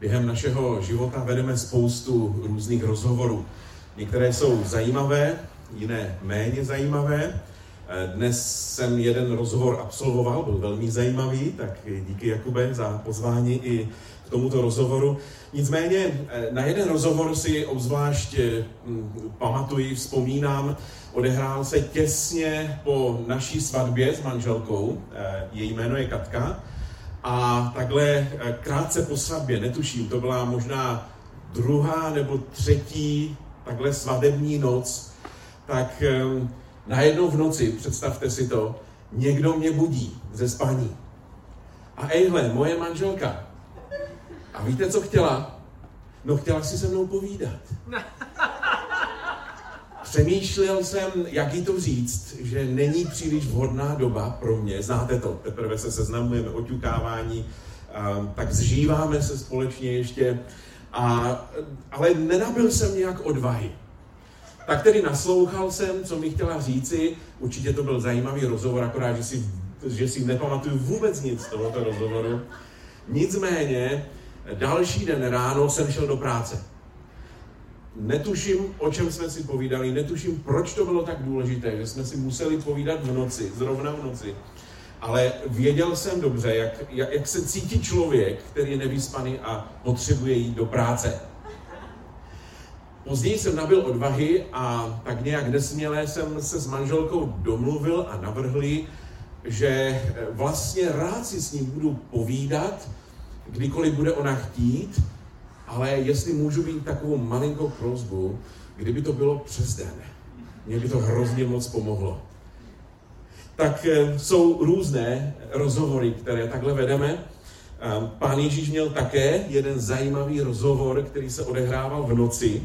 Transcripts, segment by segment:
Během našeho života vedeme spoustu různých rozhovorů. Některé jsou zajímavé, jiné méně zajímavé. Dnes jsem jeden rozhovor absolvoval, byl velmi zajímavý, tak díky Jakube za pozvání i k tomuto rozhovoru. Nicméně na jeden rozhovor si obzvlášť hm, pamatuji, vzpomínám, odehrál se těsně po naší svatbě s manželkou, její jméno je Katka, a takhle eh, krátce po svatbě, netuším, to byla možná druhá nebo třetí takhle svadební noc, tak najednou v noci, představte si to, někdo mě budí ze spaní. A ejhle, moje manželka. A víte, co chtěla? No chtěla si se mnou povídat. Přemýšlel jsem, jak jí to říct, že není příliš vhodná doba pro mě. Znáte to, teprve se seznamujeme, oťukávání, tak zžíváme se společně ještě. A, ale nenabil jsem nějak odvahy. Tak tedy naslouchal jsem, co mi chtěla říci. Určitě to byl zajímavý rozhovor, akorát, že si, že si nepamatuju vůbec nic z tohoto rozhovoru. Nicméně, další den ráno jsem šel do práce. Netuším, o čem jsme si povídali, netuším, proč to bylo tak důležité, že jsme si museli povídat v noci, zrovna v noci. Ale věděl jsem dobře, jak, jak, jak se cítí člověk, který je nevyspaný a potřebuje jít do práce. Později jsem nabil odvahy a tak nějak nesměle jsem se s manželkou domluvil a navrhli, že vlastně rád si s ním budu povídat, kdykoliv bude ona chtít, ale jestli můžu být takovou malinkou prozbu, kdyby to bylo přes den, mě by to hrozně moc pomohlo. Tak eh, jsou různé rozhovory, které takhle vedeme. Pán Ježíš měl také jeden zajímavý rozhovor, který se odehrával v noci.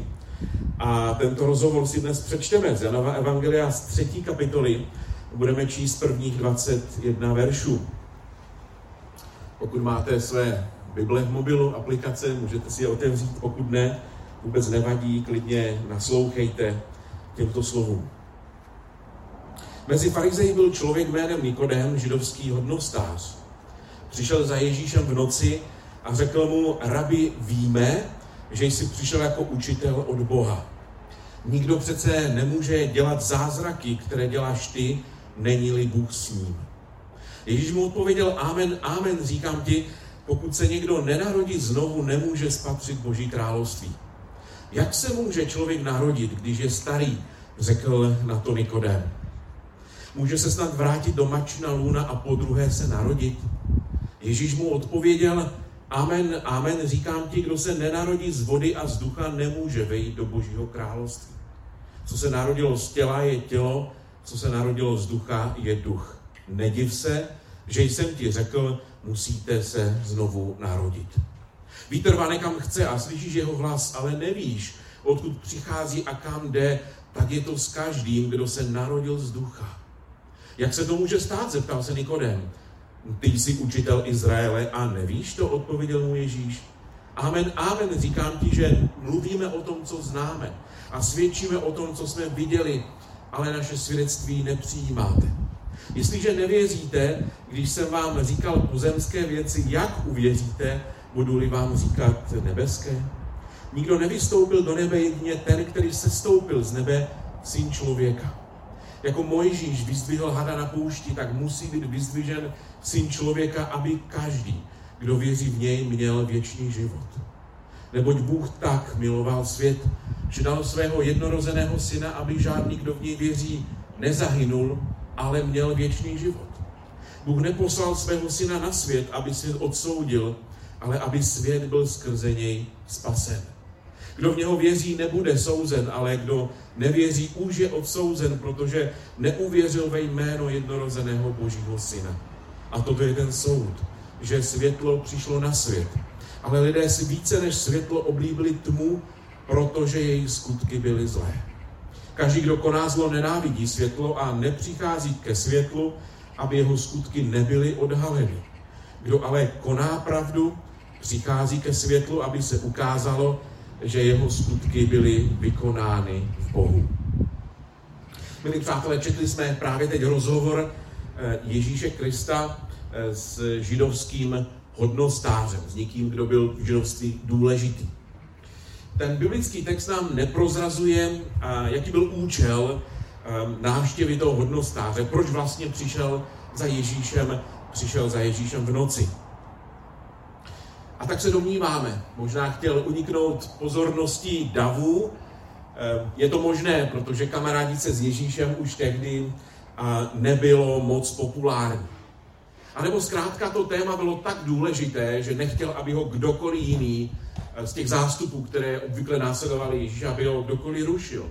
A tento rozhovor si dnes přečteme z Janova Evangelia z třetí kapitoly. Budeme číst prvních 21 veršů. Pokud máte své Bible v mobilu, aplikace, můžete si je otevřít, pokud ne, vůbec nevadí, klidně naslouchejte těmto slovům. Mezi farizeji byl člověk jménem Nikodem, židovský hodnostář. Přišel za Ježíšem v noci a řekl mu, rabi, víme, že jsi přišel jako učitel od Boha. Nikdo přece nemůže dělat zázraky, které děláš ty, není-li Bůh s ním. Ježíš mu odpověděl, amen, amen, říkám ti, pokud se někdo nenarodí znovu, nemůže spatřit Boží království. Jak se může člověk narodit, když je starý, řekl na to Nikodem. Může se snad vrátit do mačina luna a po druhé se narodit? Ježíš mu odpověděl, amen, amen, říkám ti, kdo se nenarodí z vody a z ducha, nemůže vejít do Božího království. Co se narodilo z těla, je tělo, co se narodilo z ducha, je duch. Nediv se, že jsem ti řekl, musíte se znovu narodit. Vítr vane kam chce a slyšíš jeho hlas, ale nevíš, odkud přichází a kam jde, tak je to s každým, kdo se narodil z ducha. Jak se to může stát, zeptal se Nikodem. Ty jsi učitel Izraele a nevíš to, odpověděl mu Ježíš. Amen, amen, říkám ti, že mluvíme o tom, co známe a svědčíme o tom, co jsme viděli, ale naše svědectví nepřijímáte. Jestliže nevěříte, když jsem vám říkal pozemské věci, jak uvěříte, budu-li vám říkat nebeské? Nikdo nevystoupil do nebe jedině ten, který se stoupil z nebe, syn člověka. Jako Mojžíš vyzdvihl hada na poušti, tak musí být vyzdvižen syn člověka, aby každý, kdo věří v něj, měl věčný život. Neboť Bůh tak miloval svět, že dal svého jednorozeného syna, aby žádný, kdo v něj věří, nezahynul, ale měl věčný život. Bůh neposlal svého syna na svět, aby svět odsoudil, ale aby svět byl skrze něj spasen. Kdo v něho věří, nebude souzen, ale kdo nevěří, už je odsouzen, protože neuvěřil ve jméno jednorozeného Božího syna. A toto je ten soud, že světlo přišlo na svět. Ale lidé si více než světlo oblíbili tmu, protože jejich skutky byly zlé. Každý, kdo koná zlo, nenávidí světlo a nepřichází ke světlu, aby jeho skutky nebyly odhaleny. Kdo ale koná pravdu, přichází ke světlu, aby se ukázalo, že jeho skutky byly vykonány v Bohu. Milí přátelé, četli jsme právě teď rozhovor eh, Ježíše Krista eh, s židovským hodnostářem, s někým, kdo byl v židovství důležitý. Ten biblický text nám neprozrazuje, jaký byl účel návštěvy toho hodnostáře, proč vlastně přišel za Ježíšem, přišel za Ježíšem v noci. A tak se domníváme, možná chtěl uniknout pozorností davu. Je to možné, protože kamarádit se s Ježíšem už tehdy nebylo moc populární. A nebo zkrátka to téma bylo tak důležité, že nechtěl, aby ho kdokoliv jiný eh, z těch zástupů, které obvykle následovali Ježíš, aby ho kdokoliv rušil.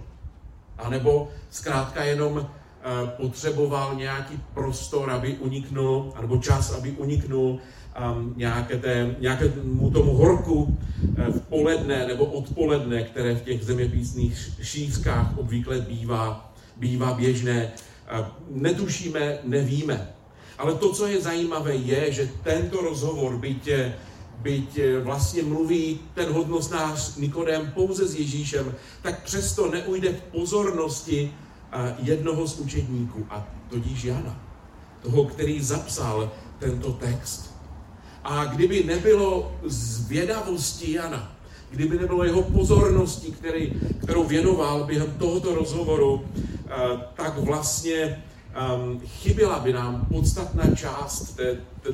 A nebo zkrátka jenom eh, potřeboval nějaký prostor, aby uniknul, nebo čas, aby uniknul um, nějaké té, nějakému tomu horku eh, v poledne nebo odpoledne, které v těch zeměpísných šířkách obvykle bývá, bývá běžné. Netušíme, nevíme. Ale to, co je zajímavé, je, že tento rozhovor, byť, byť vlastně mluví ten hodnostnář Nikodem pouze s Ježíšem, tak přesto neujde v pozornosti jednoho z učedníků, a tudíž Jana, toho, který zapsal tento text. A kdyby nebylo zvědavosti Jana, kdyby nebylo jeho pozornosti, který, kterou věnoval během tohoto rozhovoru, tak vlastně um, chyběla by nám podstatná část té, té,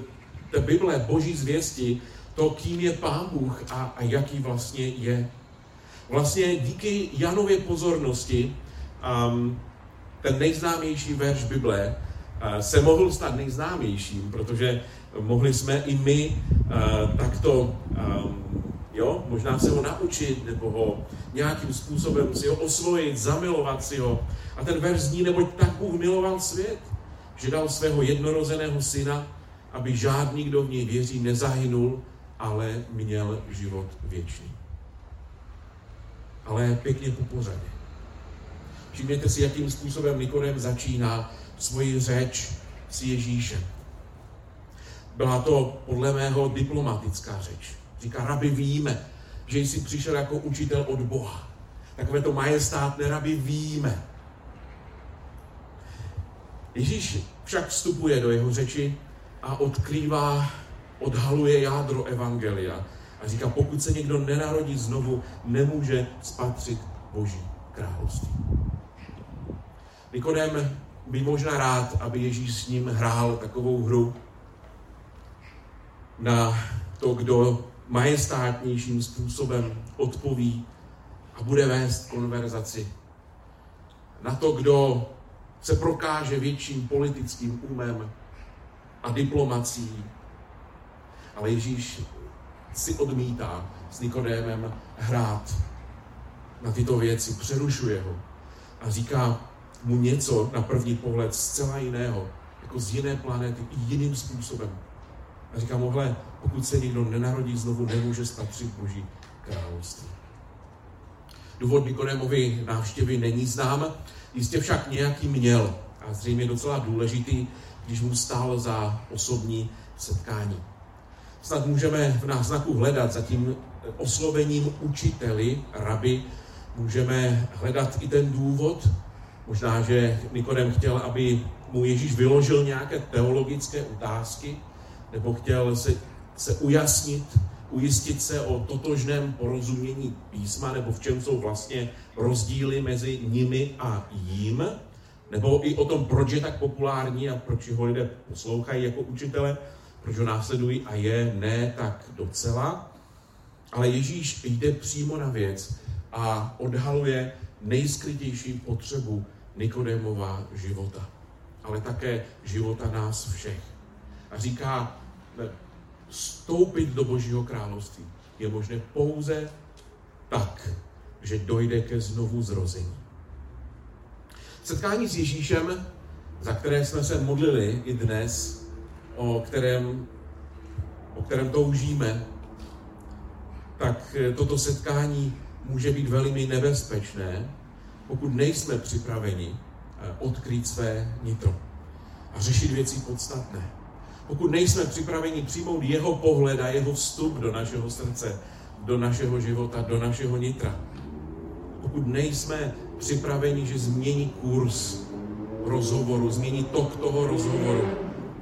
té Bible, boží zvěsti, to, kým je Pán Bůh a, a jaký vlastně je. Vlastně díky Janově pozornosti um, ten nejznámější verš Bible uh, se mohl stát nejznámějším, protože mohli jsme i my uh, takto jo, možná se ho naučit, nebo ho nějakým způsobem si ho osvojit, zamilovat si ho. A ten verš zní, neboť tak Bůh miloval svět, že dal svého jednorozeného syna, aby žádný, kdo v něj věří, nezahynul, ale měl život věčný. Ale pěkně po pořadě. Všimněte si, jakým způsobem Nikodem začíná svoji řeč s Ježíšem. Byla to podle mého diplomatická řeč. Říká, rabi, víme, že jsi přišel jako učitel od Boha. Takové to majestátné rabi, víme. Ježíš však vstupuje do jeho řeči a odkrývá, odhaluje jádro Evangelia. A říká, pokud se někdo nenarodí znovu, nemůže spatřit Boží království. Nikodem by možná rád, aby Ježíš s ním hrál takovou hru na to, kdo majestátnějším způsobem odpoví a bude vést konverzaci. Na to, kdo se prokáže větším politickým umem a diplomací. Ale Ježíš si odmítá s Nikodémem hrát na tyto věci, přerušuje ho a říká mu něco na první pohled zcela jiného, jako z jiné planety, jiným způsobem. A říká mu, pokud se někdo nenarodí znovu, nemůže spatřit Boží království. Důvod Nikodémovy návštěvy není znám, jistě však nějaký měl a zřejmě docela důležitý, když mu stál za osobní setkání. Snad můžeme v náznaku hledat za tím oslovením učiteli, rabi, můžeme hledat i ten důvod, možná, že Nikodem chtěl, aby mu Ježíš vyložil nějaké teologické otázky, nebo chtěl se, se ujasnit, ujistit se o totožném porozumění písma, nebo v čem jsou vlastně rozdíly mezi nimi a jím, nebo i o tom, proč je tak populární a proč ho lidé poslouchají jako učitele, proč ho následují a je ne tak docela. Ale Ježíš jde přímo na věc a odhaluje nejskrytější potřebu Nikodémova života, ale také života nás všech a říká, vstoupit do Božího království je možné pouze tak, že dojde ke znovu zrození. Setkání s Ježíšem, za které jsme se modlili i dnes, o kterém, o kterém toužíme, tak toto setkání může být velmi nebezpečné, pokud nejsme připraveni eh, odkrýt své nitro a řešit věci podstatné pokud nejsme připraveni přijmout jeho pohled a jeho vstup do našeho srdce, do našeho života, do našeho nitra, pokud nejsme připraveni, že změní kurz rozhovoru, změní tok toho rozhovoru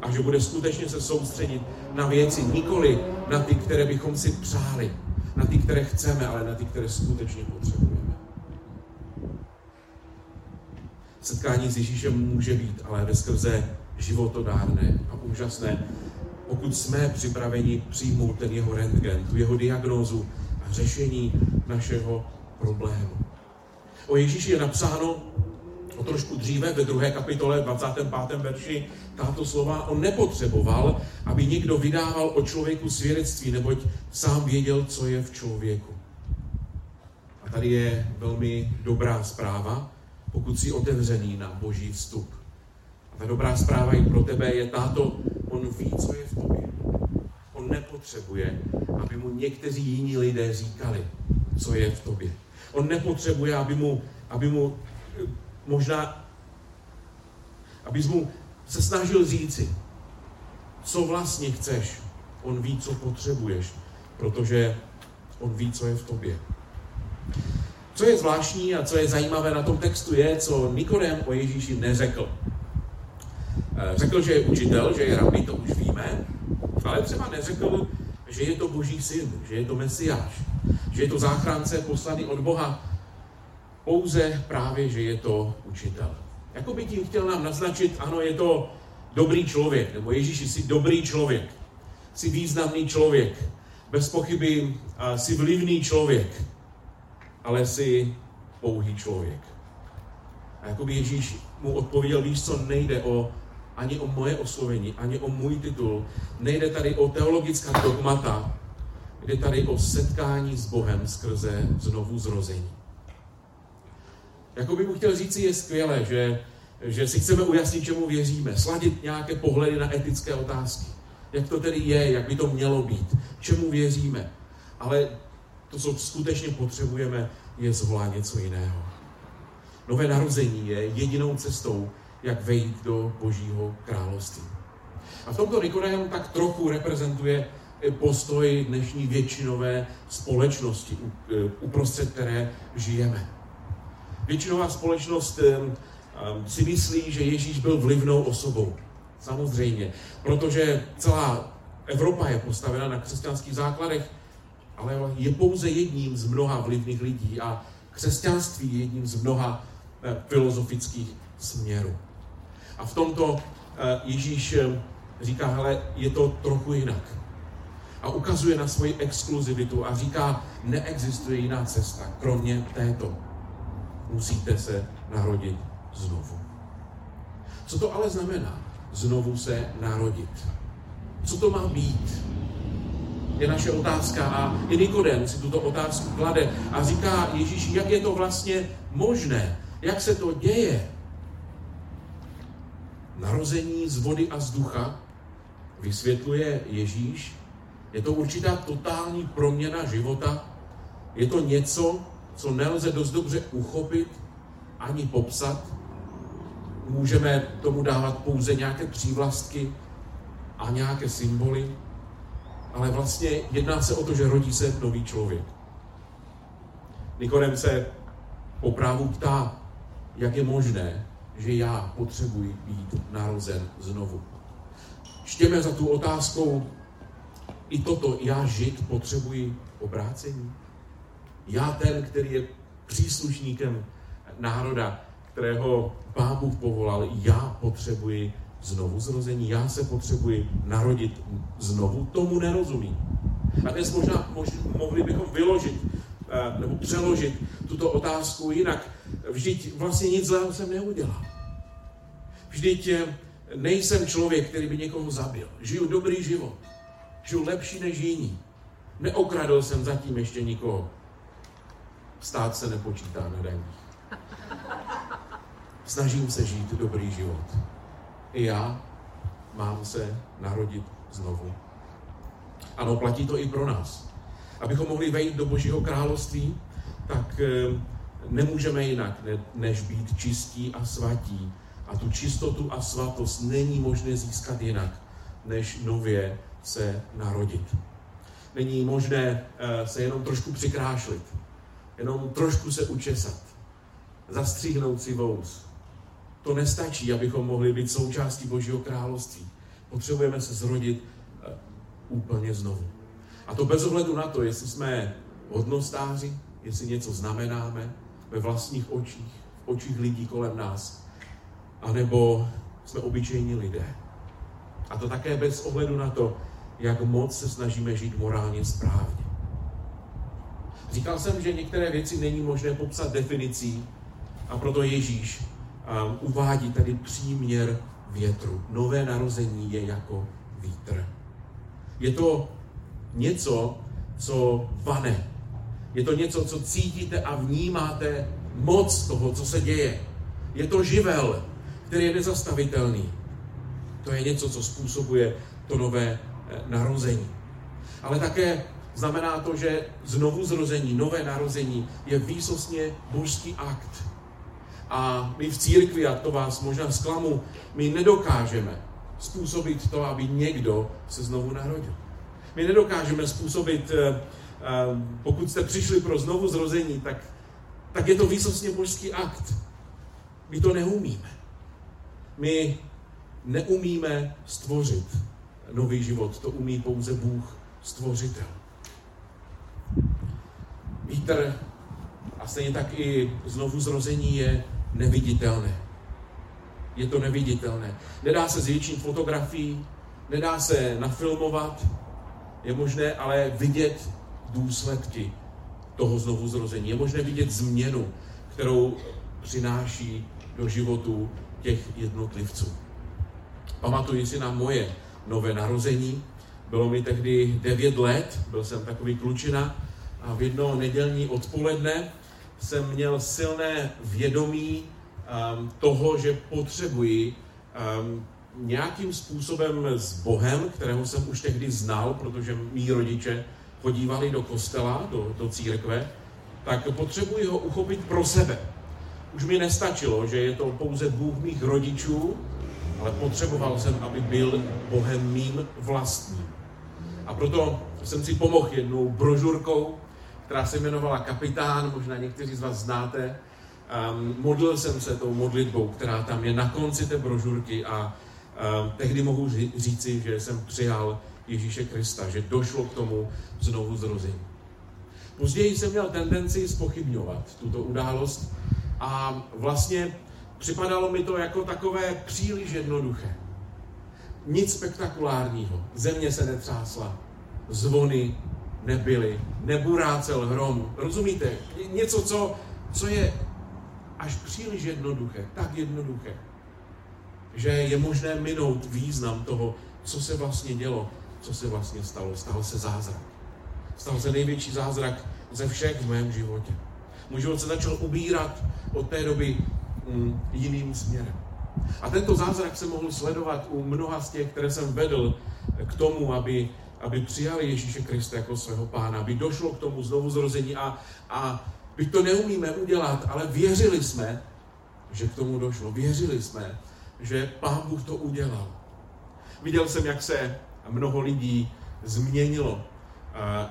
a že bude skutečně se soustředit na věci, nikoli na ty, které bychom si přáli, na ty, které chceme, ale na ty, které skutečně potřebujeme. Setkání s Ježíšem může být, ale ve skrze životodárné a úžasné, pokud jsme připraveni přijmout ten jeho rentgen, tu jeho diagnózu a řešení našeho problému. O Ježíši je napsáno o trošku dříve, ve druhé kapitole, 25. verši, tato slova. On nepotřeboval, aby někdo vydával o člověku svědectví, neboť sám věděl, co je v člověku. A tady je velmi dobrá zpráva, pokud jsi otevřený na boží vstup. Ta dobrá zpráva i pro tebe je táto, on ví, co je v tobě. On nepotřebuje, aby mu někteří jiní lidé říkali, co je v tobě. On nepotřebuje, aby mu, aby mu eh, možná, aby mu se snažil říci, co vlastně chceš. On ví, co potřebuješ, protože on ví, co je v tobě. Co je zvláštní a co je zajímavé na tom textu je, co Nikodem o Ježíši neřekl. Eh, řekl, že je učitel, že je rabí, to už víme, ale třeba neřekl, že je to boží syn, že je to mesiáš, že je to záchránce poslaný od Boha, pouze právě, že je to učitel. Jako by tím chtěl nám naznačit, ano, je to dobrý člověk, nebo Ježíši, jsi dobrý člověk, jsi významný člověk, bez pochyby jsi vlivný člověk, ale jsi pouhý člověk. A jako by Ježíš mu odpověděl, víš co, nejde o ani o moje oslovení, ani o můj titul. Nejde tady o teologická dogmata, jde tady o setkání s Bohem skrze znovu zrození. Jako bych mu chtěl říct, je skvělé, že, že si chceme ujasnit, čemu věříme, sladit nějaké pohledy na etické otázky. Jak to tedy je, jak by to mělo být, čemu věříme. Ale to, co skutečně potřebujeme, je zvolá něco jiného. Nové narození je jedinou cestou, jak vejít do Božího království. A v tomto Nikodem tak trochu reprezentuje postoj dnešní většinové společnosti, uprostřed které žijeme. Většinová společnost si myslí, že Ježíš byl vlivnou osobou. Samozřejmě, protože celá Evropa je postavena na křesťanských základech, ale je pouze jedním z mnoha vlivných lidí a křesťanství je jedním z mnoha eh, filozofických směrů. A v tomto eh, Ježíš říká, hele, je to trochu jinak. A ukazuje na svoji exkluzivitu a říká, neexistuje jiná cesta, kromě této. Musíte se narodit znovu. Co to ale znamená? Znovu se narodit. Co to má být? Je naše otázka a i Nikodem si tuto otázku klade a říká Ježíši, jak je to vlastně možné, jak se to děje. Narození z vody a z ducha vysvětluje Ježíš. Je to určitá totální proměna života. Je to něco, co nelze dost dobře uchopit ani popsat. Můžeme tomu dávat pouze nějaké přívlastky a nějaké symboly, ale vlastně jedná se o to, že rodí se nový člověk. Nikodem se po právu ptá, jak je možné, že já potřebuji být narozen znovu. Štěme za tu otázkou, i toto já žít potřebuji obrácení. Já ten, který je příslušníkem národa, kterého Pán Bůh povolal, já potřebuji znovu zrození, já se potřebuji narodit znovu, tomu nerozumím. A dnes možná mož, mohli bychom vyložit nebo přeložit tuto otázku jinak. Vždyť vlastně nic zlého jsem neudělal. Vždyť eh, nejsem člověk, který by někoho zabil. Žiju dobrý život. Žiju lepší než jiní. Neokradl jsem zatím ještě nikoho. Stát se nepočítá na daních. Snažím se žít dobrý život. I já mám se narodit znovu. Ano, platí to i pro nás. Abychom mohli vejít do Božího království, tak eh, nemůžeme jinak, než být čistí a svatí. A tu čistotu a svatost není možné získat jinak, než nově se narodit. Není možné eh, se jenom trošku přikrášlit, jenom trošku se učesat, zastříhnout si vous. To nestačí, abychom mohli být součástí Božího království. Potřebujeme se zrodit uh, úplně znovu. A to bez ohledu na to, jestli jsme hodnostáři, jestli něco znamenáme ve vlastních očích, v očích lidí kolem nás, anebo jsme obyčejní lidé. A to také bez ohledu na to, jak moc se snažíme žít morálně správně. Říkal jsem, že některé věci není možné popsat definicí a proto Ježíš um, uvádí tady příměr větru. Nové narození je jako vítr. Je to něco, co vane. Je to něco, co cítíte a vnímáte moc toho, co se děje. Je to živel, který je nezastavitelný. To je něco, co způsobuje to nové eh, narození. Ale také znamená to, že znovu zrození, nové narození je výsostně božský akt. A my v církvi, a to vás možná zklamu, my nedokážeme způsobit to, aby někdo se znovu narodil. My nedokážeme způsobit, eh, eh, pokud jste přišli pro znovu zrození, tak, tak je to výsostně božský akt. My to neumíme. My neumíme stvořit nový život. To umí pouze Bůh, stvořitel. Vítr a stejně tak i znovu zrození je neviditelné. Je to neviditelné. Nedá se zvětšit fotografií, nedá se nafilmovat, je možné ale vidět důsledky toho znovu zrození. Je možné vidět změnu, kterou přináší do životu těch jednotlivců. Pamatuji si na moje nové narození. Bylo mi tehdy 9 let, byl jsem takový klučina a v jedno nedělní odpoledne jsem měl silné vědomí um, toho, že potřebuji um, nějakým způsobem s Bohem, kterého jsem už tehdy znal, protože mý rodiče chodívali do kostela, do, do církve, tak potřebuji ho uchopit pro sebe. Už mi nestačilo, že je to pouze Bůh mých rodičů, ale potřeboval jsem, aby byl Bohem mým vlastním. A proto jsem si pomohl jednou brožurkou, která se jmenovala Kapitán, možná někteří z vás znáte. Um, modlil jsem se tou modlitbou, která tam je na konci té brožurky a tehdy mohu říci, že jsem přijal Ježíše Krista, že došlo k tomu znovu zrození. Později jsem měl tendenci spochybňovat tuto událost a vlastně připadalo mi to jako takové příliš jednoduché. Nic spektakulárního. Země se netřásla, zvony nebyly, neburácel hrom. Rozumíte? Něco, co, co je až příliš jednoduché, tak jednoduché, že je možné minout význam toho, co se vlastně dělo, co se vlastně stalo. Stal se zázrak. Stal se největší zázrak ze všech v mém životě. Můj život se začal ubírat od té doby mm, jiným směrem. A tento zázrak se mohl sledovat u mnoha z těch, které jsem vedl k tomu, aby, aby přijali Ježíše Krista jako svého pána, aby došlo k tomu znovu zrození a, a byť to neumíme udělat, ale věřili jsme, že k tomu došlo. Věřili jsme, že Pán Bůh to udělal. Viděl jsem, jak se mnoho lidí změnilo.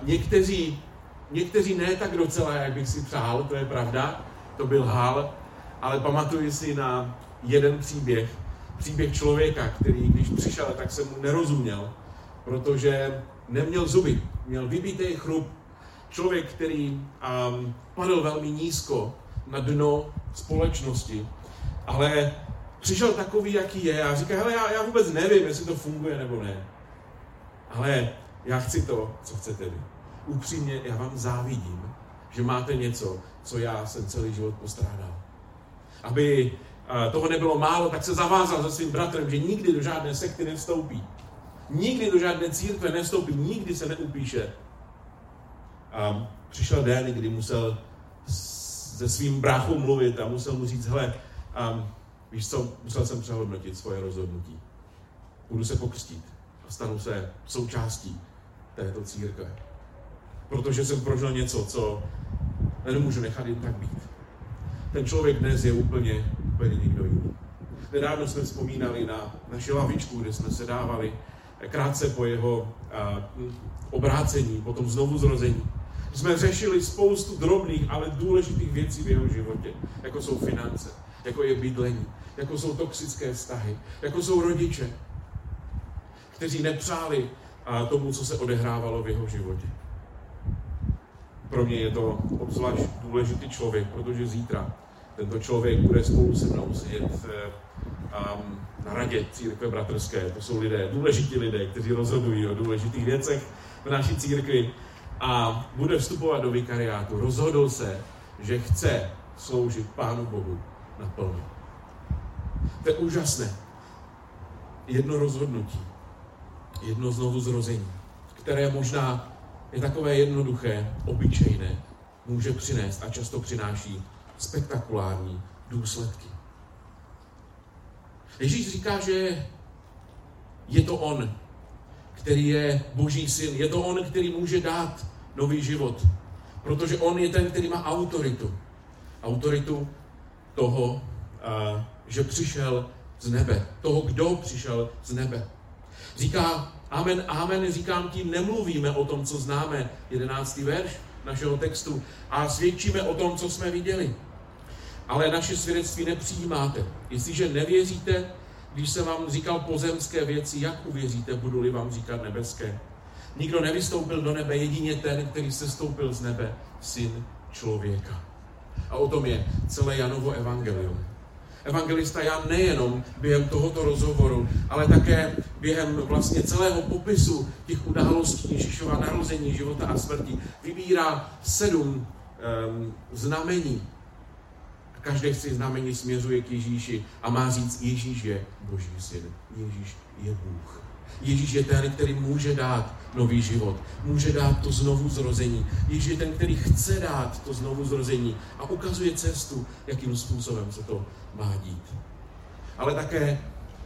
Někteří, někteří ne tak docela, jak bych si přál, to je pravda, to byl hal, ale pamatuji si na jeden příběh, příběh člověka, který když přišel, tak jsem mu nerozuměl, protože neměl zuby, měl vybitý chrup. Člověk, který um, padl velmi nízko na dno společnosti, ale přišel takový, jaký je a říká, hele, já, já vůbec nevím, jestli to funguje nebo ne. Ale já chci to, co chcete vy. Upřímně, já vám závidím, že máte něco, co já jsem celý život postrádal. Aby eh, toho nebylo málo, tak se zavázal se svým bratrem, že nikdy do žádné sekty nevstoupí. Nikdy do žádné církve nevstoupí, nikdy se neupíše. A přišel den, kdy musel se svým bráchou mluvit a musel mu říct, hele, um, víš co, musel jsem přehodnotit svoje rozhodnutí. Budu se pokřtít a stanu se součástí této církve. Protože jsem prožil něco, co nemůžu nechat jen tak být. Ten člověk dnes je úplně, úplně někdo jiný. Nedávno jsme vzpomínali na naši lavičku, kde jsme se dávali krátce po jeho a, obrácení, potom znovu zrození. Jsme řešili spoustu drobných, ale důležitých věcí v jeho životě, jako jsou finance, jako je bydlení, jako jsou toxické vztahy, jako jsou rodiče. kteří nepřáli tomu, co se odehrávalo v jeho životě. Pro mě je to obzvlášť důležitý člověk, protože zítra tento člověk bude spolu se mnou sedět um, na radě církve bratrské. To jsou lidé, důležití lidé, kteří rozhodují o důležitých věcech v naší církvi a bude vstupovat do vikariátu. Rozhodl se, že chce sloužit Pánu Bohu naplno. To je úžasné. Jedno rozhodnutí, jedno znovu zrození, které možná je takové jednoduché, obyčejné, může přinést a často přináší spektakulární důsledky. Ježíš říká, že je to on, který je Boží syn. Je to on, který může dát nový život. Protože on je ten, který má autoritu. Autoritu toho, že přišel z nebe. Toho, kdo přišel z nebe. Říká, amen, amen, říkám ti, nemluvíme o tom, co známe, jedenáctý verš našeho textu, a svědčíme o tom, co jsme viděli. Ale naše svědectví nepřijímáte. Jestliže nevěříte, když jsem vám říkal pozemské věci, jak uvěříte, budu-li vám říkat nebeské? Nikdo nevystoupil do nebe, jedině ten, který se stoupil z nebe, syn člověka. A o tom je celé Janovo evangelium. Evangelista Jan nejenom během tohoto rozhovoru, ale také během vlastně celého popisu těch událostí Ježíšova narození, života a smrti vybírá sedm um, znamení. Každé z těch znamení směřuje k Ježíši a má říct, Ježíš je Boží syn, Ježíš je Bůh. Ježíš je ten, který může dát nový život, může dát to znovu zrození. Ježíš je ten, který chce dát to znovu zrození a ukazuje cestu, jakým způsobem se to má dít. Ale také,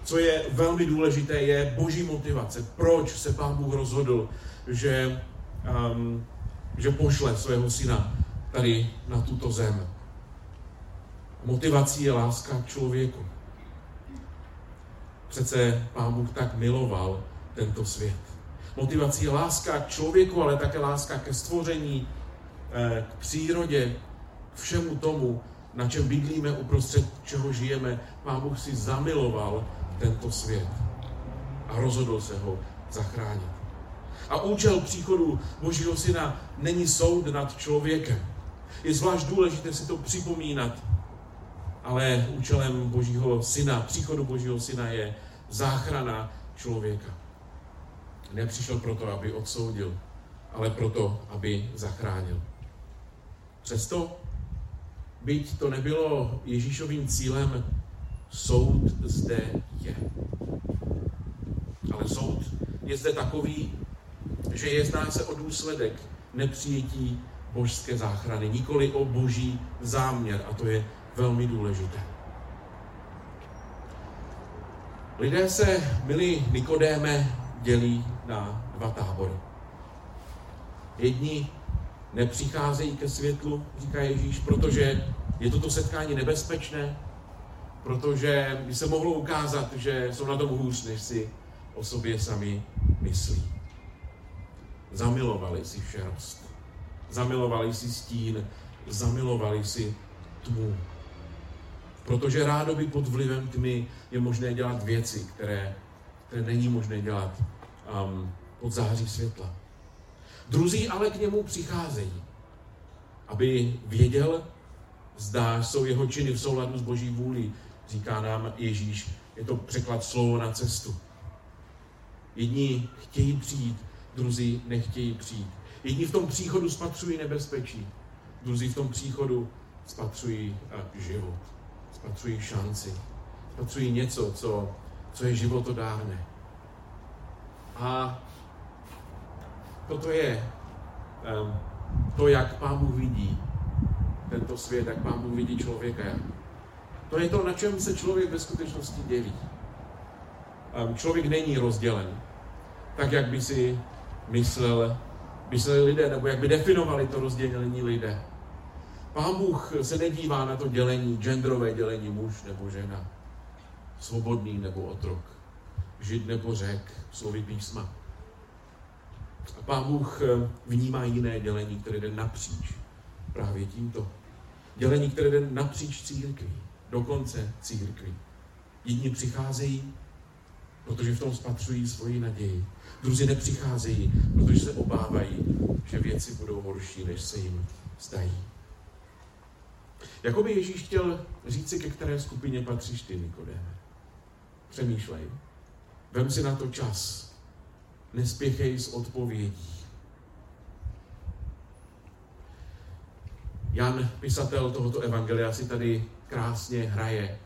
co je velmi důležité, je boží motivace. Proč se pán Bůh rozhodl, že, um, že pošle svého syna tady na tuto zem. Motivací je láska k člověku. Přece Pán Bůh tak miloval tento svět. Motivací je láska k člověku, ale také láska ke stvoření, eh, k přírodě, k všemu tomu, na čem bydlíme, uprostřed čeho žijeme. Pán Bůh si zamiloval tento svět a rozhodl se ho zachránit. A účel příchodu Božího Syna není soud nad člověkem. Je zvlášť důležité si to připomínat, ale účelem Božího syna, příchodu Božího syna je záchrana člověka. Nepřišel proto, aby odsoudil, ale proto, aby zachránil. Přesto, byť to nebylo Ježíšovým cílem, soud zde je. Ale soud je zde takový, že jedná se o důsledek nepřijetí božské záchrany, nikoli o boží záměr, a to je velmi důležité. Lidé se, milí Nikodéme, dělí na dva tábory. Jedni nepřicházejí ke světlu, říká Ježíš, protože je toto setkání nebezpečné, protože by se mohlo ukázat, že jsou na tom hůř, než si o sobě sami myslí. Zamilovali si šerst, zamilovali si stín, zamilovali si tmu. Protože rádoby pod vlivem tmy je možné dělat věci, které, které není možné dělat um, pod září světla. Druzí ale k němu přicházejí, aby věděl, zda jsou jeho činy v souladu s boží vůlí, říká nám Ježíš. Je to překlad slovo na cestu. Jedni chtějí přijít, druzí nechtějí přijít. Jedni v tom příchodu spatřují nebezpečí, druzí v tom příchodu spatřují uh, život spatřují šanci, spatřují něco, co, co je životodárné. A toto je um, to, jak Pán Bůh vidí tento svět, jak Pán Bůh vidí člověka. To je to, na čem se člověk ve skutečnosti dělí. Um, člověk není rozdělen, tak jak by si myslel, mysleli lidé, nebo jak by definovali to rozdělení lidé. Pán Bůh se nedívá na to dělení, genderové dělení muž nebo žena, svobodný nebo otrok, žid nebo řek, slovy písma. A Pán Bůh eh, vnímá jiné dělení, které jde napříč právě tímto. Dělení, které jde napříč církví, dokonce církví. Jedni přicházejí, protože v tom spatřují svoji naději. Druzí nepřicházejí, protože se obávají, že věci budou horší, než se jim zdají. Jakoby Ježíš chtěl říci, ke které skupině patříš ty, Nikodéme. Přemýšlej. Vem si na to čas. Nespěchej s odpovědí. Jan, pisatel tohoto evangelia, si tady krásně hraje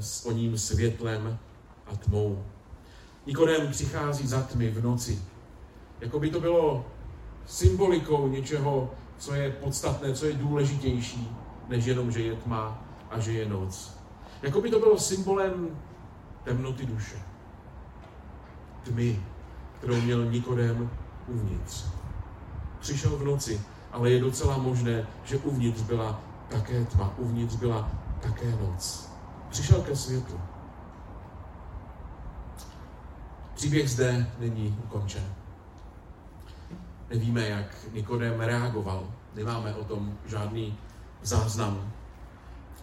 s oním světlem a tmou. Nikodem přichází za tmy v noci. Jako by to bylo symbolikou něčeho, co je podstatné, co je důležitější, než jenom, že je tma a že je noc. Jako by to bylo symbolem temnoty duše. Tmy, kterou měl Nikodem uvnitř. Přišel v noci, ale je docela možné, že uvnitř byla také tma, uvnitř byla také noc. Přišel ke světlu. Příběh zde není ukončen. Nevíme, jak Nikodem reagoval. Nemáme o tom žádný záznam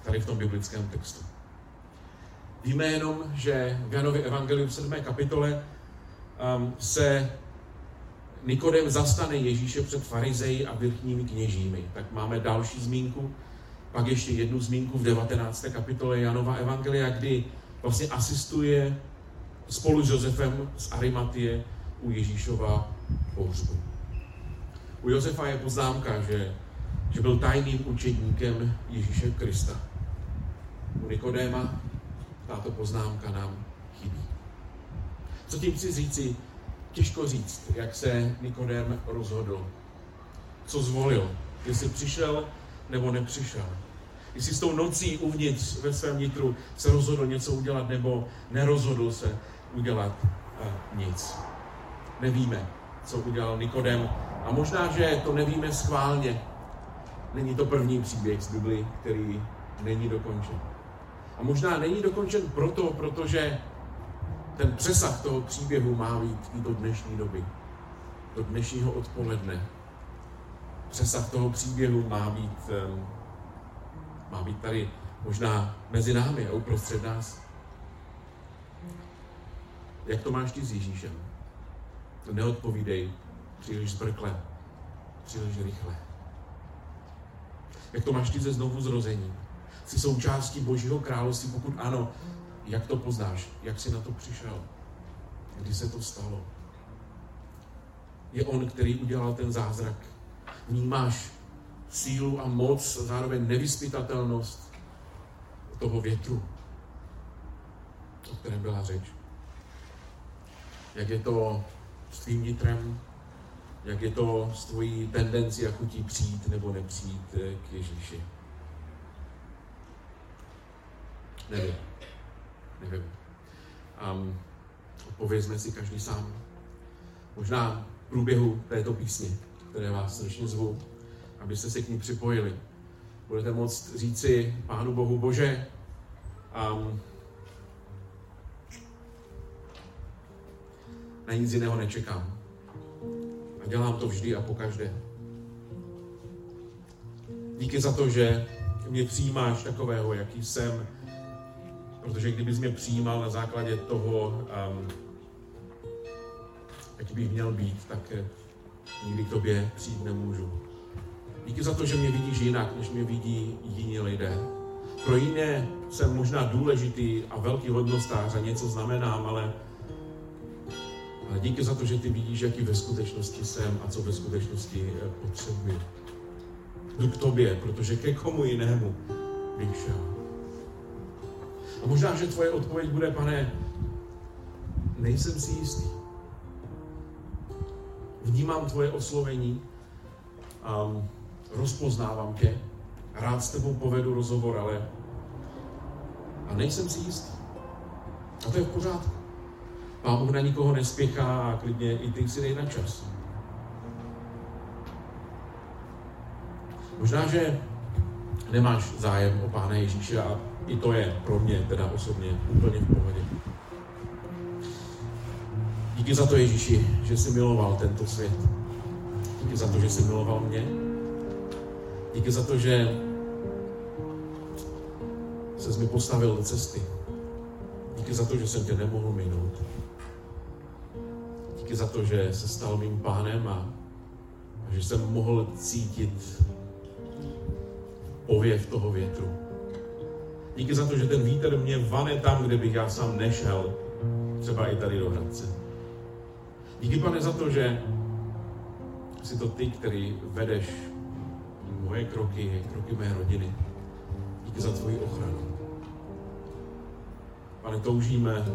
tady v tom biblickém textu. Víme jenom, že v Janově Evangeliu v 7. kapitole um, se Nikodem zastane Ježíše před farizeji a vrchními kněžími. Tak máme další zmínku, pak ještě jednu zmínku v 19. kapitole Janova Evangelia, kdy vlastně asistuje spolu s Josefem z Arimatie u Ježíšova pohřbu. U Josefa je poznámka, že, že byl tajným učedníkem Ježíše Krista. U Nikodéma tato poznámka nám chybí. Co tím chci říci? Těžko říct, jak se Nikodém rozhodl. Co zvolil? Jestli přišel nebo nepřišel. Jestli s tou nocí uvnitř ve svém nitru se rozhodl něco udělat nebo nerozhodl se udělat uh, nic. Nevíme, co udělal Nikodem. A možná, že to nevíme schválně. Není to první příběh z Bibli, který není dokončen. A možná není dokončen proto, protože ten přesah toho příběhu má být i do dnešní doby, do dnešního odpoledne. Přesah toho příběhu má být, má být tady možná mezi námi a uprostřed nás. Jak to máš ty s Ježíšem? Neodpovídej příliš zbrkle, příliš rychle. Jak to máš ty ze znovu zrození? Jsi součástí Božího království? Pokud ano, jak to poznáš? Jak jsi na to přišel? Kdy se to stalo? Je on, který udělal ten zázrak. Vnímáš sílu a moc zároveň nevyspytatelnost toho větru, o kterém byla řeč. Jak je to s tvým nitrem, jak je to s tvojí tendencí a chutí přijít nebo nepřijít k Ježíši. Nevím. Nevím. Um, odpovězme si každý sám. Možná v průběhu této písně, které vás srdečně zvu, abyste se k ní připojili. Budete moct říci Pánu Bohu, Bože, um, na nic jiného nečekám. A dělám to vždy a pokaždé. Díky za to, že mě přijímáš takového, jaký jsem, Protože kdybys mě přijímal na základě toho, um, jak bych měl být, tak eh, nikdy k tobě přijít nemůžu. Díky za to, že mě vidíš jinak, než mě vidí jiní lidé. Pro jiné jsem možná důležitý a velký hodnostář a něco znamenám, ale díky za to, že ty vidíš, jaký ve skutečnosti jsem a co ve skutečnosti eh, potřebuji. Jdu k tobě, protože ke komu jinému bych šel. A možná, že tvoje odpověď bude, pane, nejsem si jistý. Vnímám tvoje oslovení, um, rozpoznávám tě, rád s tebou povedu rozhovor, ale a nejsem si jistý. A to je v pořádku. Pán Bůh na nikoho nespěchá a klidně i ty si dej na čas. Možná, že nemáš zájem o Pána Ježíše a i to je pro mě teda osobně úplně v pohodě. Díky za to, Ježíši, že jsi miloval tento svět. Díky za to, že jsi miloval mě. Díky za to, že se mi postavil do cesty. Díky za to, že jsem tě nemohl minout. Díky za to, že se stal mým pánem a, a že jsem mohl cítit pověv toho větru. Díky za to, že ten vítr mě vane tam, kde bych já sám nešel, třeba i tady do Hradce. Díky, pane, za to, že jsi to ty, který vedeš moje kroky, kroky mé rodiny. Díky za tvoji ochranu. Pane, toužíme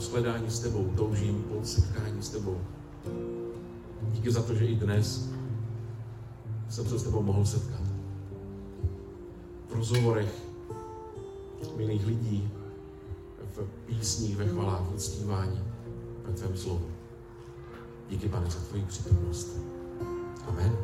po sledání s tebou, toužím po setkání s tebou. Díky za to, že i dnes jsem se s tebou mohl setkat. V rozhovorech milých lidí, v písních, ve chvalách, v uctívání, ve tvém slovu. Díky, pane, za tvoji přítomnost. Amen.